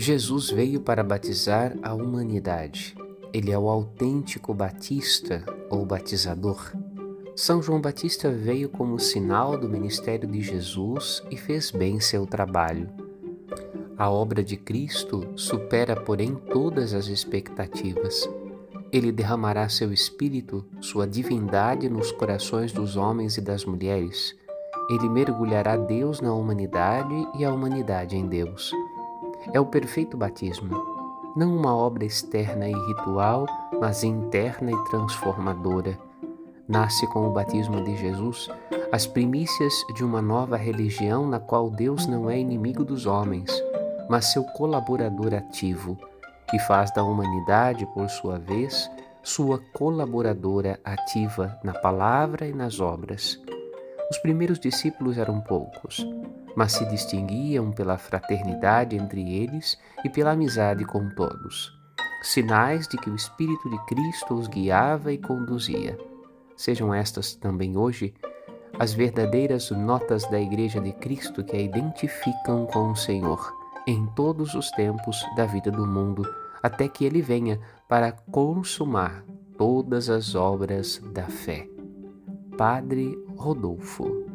Jesus veio para batizar a humanidade. Ele é o autêntico batista ou batizador. São João Batista veio como sinal do ministério de Jesus e fez bem seu trabalho. A obra de Cristo supera, porém, todas as expectativas. Ele derramará seu espírito, sua divindade nos corações dos homens e das mulheres. Ele mergulhará Deus na humanidade e a humanidade em Deus. É o perfeito batismo, não uma obra externa e ritual, mas interna e transformadora. Nasce com o batismo de Jesus as primícias de uma nova religião na qual Deus não é inimigo dos homens, mas seu colaborador ativo que faz da humanidade, por sua vez, sua colaboradora ativa na palavra e nas obras. Os primeiros discípulos eram poucos, mas se distinguiam pela fraternidade entre eles e pela amizade com todos, sinais de que o Espírito de Cristo os guiava e conduzia. Sejam estas também hoje as verdadeiras notas da Igreja de Cristo que a identificam com o Senhor em todos os tempos da vida do mundo, até que ele venha para consumar todas as obras da fé. Padre Rodolfo